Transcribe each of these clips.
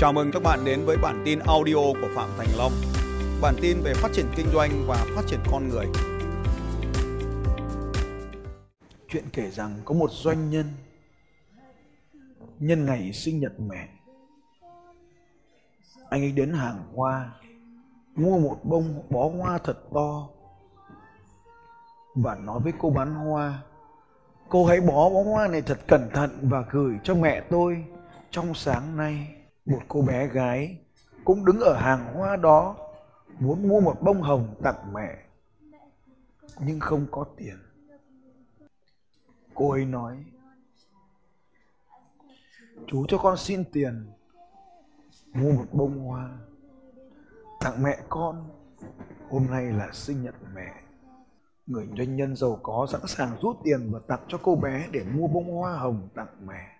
Chào mừng các bạn đến với bản tin audio của Phạm Thành Long. Bản tin về phát triển kinh doanh và phát triển con người. Chuyện kể rằng có một doanh nhân nhân ngày sinh nhật mẹ. Anh ấy đến hàng hoa, mua một bông bó hoa thật to và nói với cô bán hoa, cô hãy bó bó hoa này thật cẩn thận và gửi cho mẹ tôi trong sáng nay một cô bé gái cũng đứng ở hàng hoa đó, muốn mua một bông hồng tặng mẹ, nhưng không có tiền. Cô ấy nói, chú cho con xin tiền, mua một bông hoa, tặng mẹ con. Hôm nay là sinh nhật mẹ. Người doanh nhân giàu có sẵn sàng rút tiền và tặng cho cô bé để mua bông hoa hồng tặng mẹ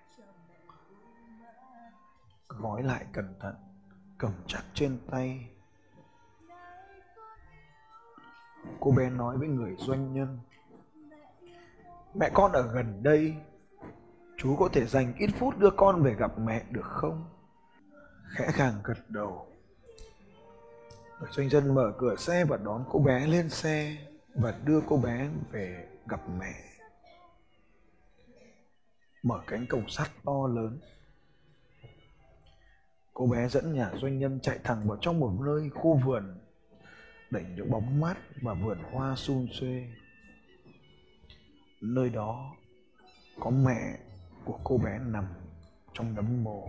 gói lại cẩn thận, cầm chặt trên tay. Cô bé nói với người doanh nhân, mẹ con ở gần đây, chú có thể dành ít phút đưa con về gặp mẹ được không? Khẽ khàng gật đầu. Người doanh nhân mở cửa xe và đón cô bé lên xe và đưa cô bé về gặp mẹ. Mở cánh cổng sắt to lớn cô bé dẫn nhà doanh nhân chạy thẳng vào trong một nơi khu vườn, đẩy những bóng mát và vườn hoa sum xuê. Nơi đó có mẹ của cô bé nằm trong đấm mồ.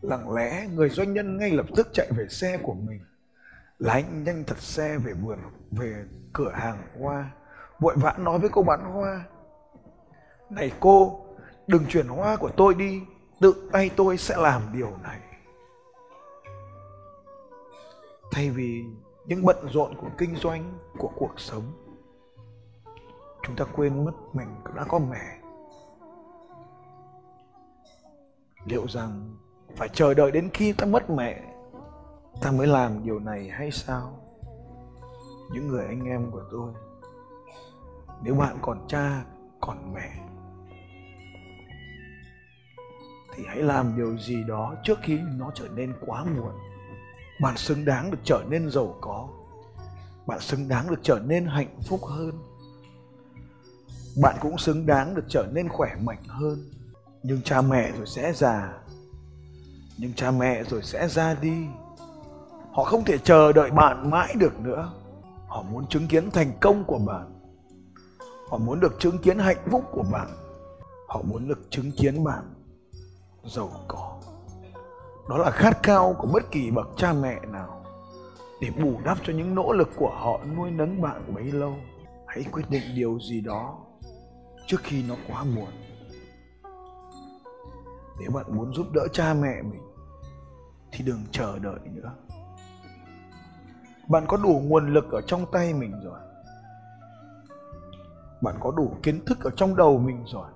Lặng lẽ, người doanh nhân ngay lập tức chạy về xe của mình. Lái nhanh thật xe về vườn, về cửa hàng hoa. Vội vã nói với cô bán hoa. Này cô đừng chuyển hoa của tôi đi, tự tay tôi sẽ làm điều này. Thay vì những bận rộn của kinh doanh, của cuộc sống, chúng ta quên mất mình đã có mẹ. Liệu rằng phải chờ đợi đến khi ta mất mẹ, ta mới làm điều này hay sao? Những người anh em của tôi, nếu bạn còn cha, còn mẹ thì hãy làm điều gì đó trước khi nó trở nên quá muộn. Bạn xứng đáng được trở nên giàu có. Bạn xứng đáng được trở nên hạnh phúc hơn. Bạn cũng xứng đáng được trở nên khỏe mạnh hơn. Nhưng cha mẹ rồi sẽ già. Nhưng cha mẹ rồi sẽ ra đi. Họ không thể chờ đợi bạn mãi được nữa. Họ muốn chứng kiến thành công của bạn. Họ muốn được chứng kiến hạnh phúc của bạn. Họ muốn được chứng kiến bạn giàu có. Đó là khát khao của bất kỳ bậc cha mẹ nào. Để bù đắp cho những nỗ lực của họ nuôi nấng bạn bấy lâu, hãy quyết định điều gì đó trước khi nó quá muộn. Nếu bạn muốn giúp đỡ cha mẹ mình, thì đừng chờ đợi nữa. Bạn có đủ nguồn lực ở trong tay mình rồi. Bạn có đủ kiến thức ở trong đầu mình rồi.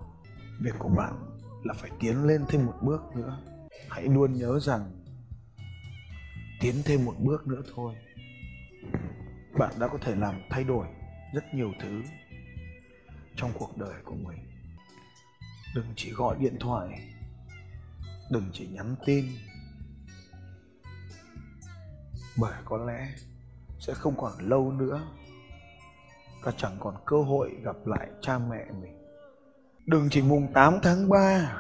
Việc của bạn là phải tiến lên thêm một bước nữa. Hãy luôn nhớ rằng tiến thêm một bước nữa thôi. Bạn đã có thể làm thay đổi rất nhiều thứ trong cuộc đời của mình. Đừng chỉ gọi điện thoại, đừng chỉ nhắn tin, bởi có lẽ sẽ không còn lâu nữa. Ta chẳng còn cơ hội gặp lại cha mẹ mình đừng chỉ mùng 8 tháng 3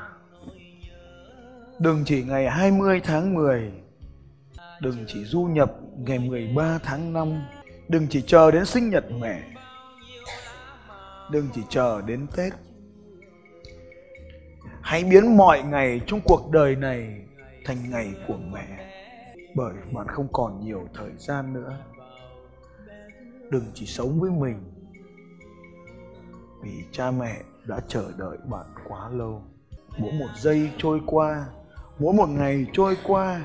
đừng chỉ ngày 20 tháng 10 đừng chỉ du nhập ngày 13 tháng 5 đừng chỉ chờ đến sinh nhật mẹ. Đừng chỉ chờ đến Tết. Hãy biến mọi ngày trong cuộc đời này thành ngày của mẹ, bởi bạn không còn nhiều thời gian nữa. Đừng chỉ sống với mình vì cha mẹ đã chờ đợi bạn quá lâu. Mỗi một giây trôi qua, mỗi một ngày trôi qua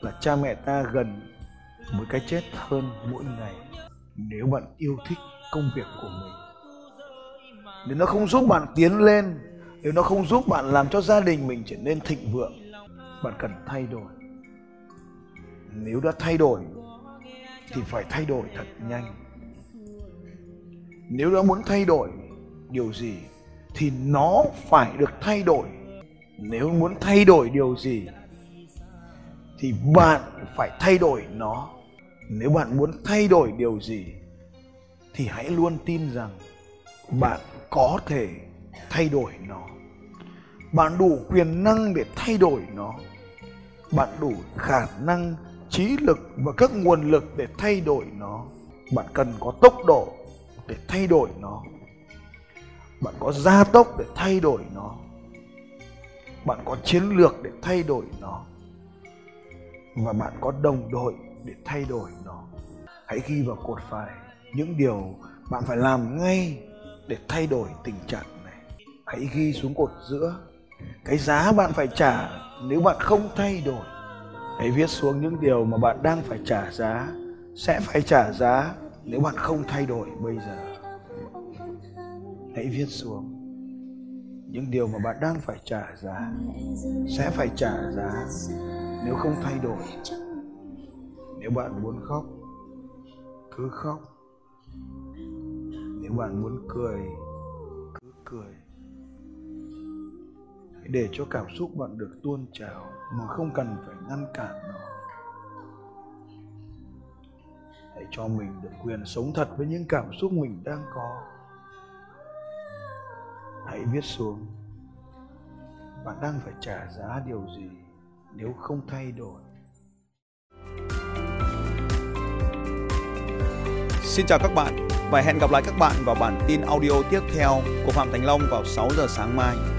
là cha mẹ ta gần với cái chết hơn mỗi ngày. Nếu bạn yêu thích công việc của mình, nếu nó không giúp bạn tiến lên, nếu nó không giúp bạn làm cho gia đình mình trở nên thịnh vượng, bạn cần thay đổi. Nếu đã thay đổi, thì phải thay đổi thật nhanh nếu đã muốn thay đổi điều gì thì nó phải được thay đổi. Nếu muốn thay đổi điều gì thì bạn phải thay đổi nó. Nếu bạn muốn thay đổi điều gì thì hãy luôn tin rằng bạn có thể thay đổi nó. Bạn đủ quyền năng để thay đổi nó. Bạn đủ khả năng, trí lực và các nguồn lực để thay đổi nó. Bạn cần có tốc độ để thay đổi nó. Bạn có gia tốc để thay đổi nó. Bạn có chiến lược để thay đổi nó. Và bạn có đồng đội để thay đổi nó. Hãy ghi vào cột phải những điều bạn phải làm ngay để thay đổi tình trạng này. Hãy ghi xuống cột giữa. Cái giá bạn phải trả nếu bạn không thay đổi. Hãy viết xuống những điều mà bạn đang phải trả giá, sẽ phải trả giá nếu bạn không thay đổi bây giờ, hãy viết xuống. Những điều mà bạn đang phải trả giá sẽ phải trả giá. Nếu không thay đổi, nếu bạn muốn khóc, cứ khóc. Nếu bạn muốn cười, cứ cười. Hãy để cho cảm xúc bạn được tuôn trào mà không cần phải ngăn cản nó. Cho mình được quyền sống thật với những cảm xúc mình đang có. Hãy viết xuống. Bạn đang phải trả giá điều gì nếu không thay đổi? Xin chào các bạn và hẹn gặp lại các bạn vào bản tin audio tiếp theo của Phạm Thành Long vào 6 giờ sáng mai.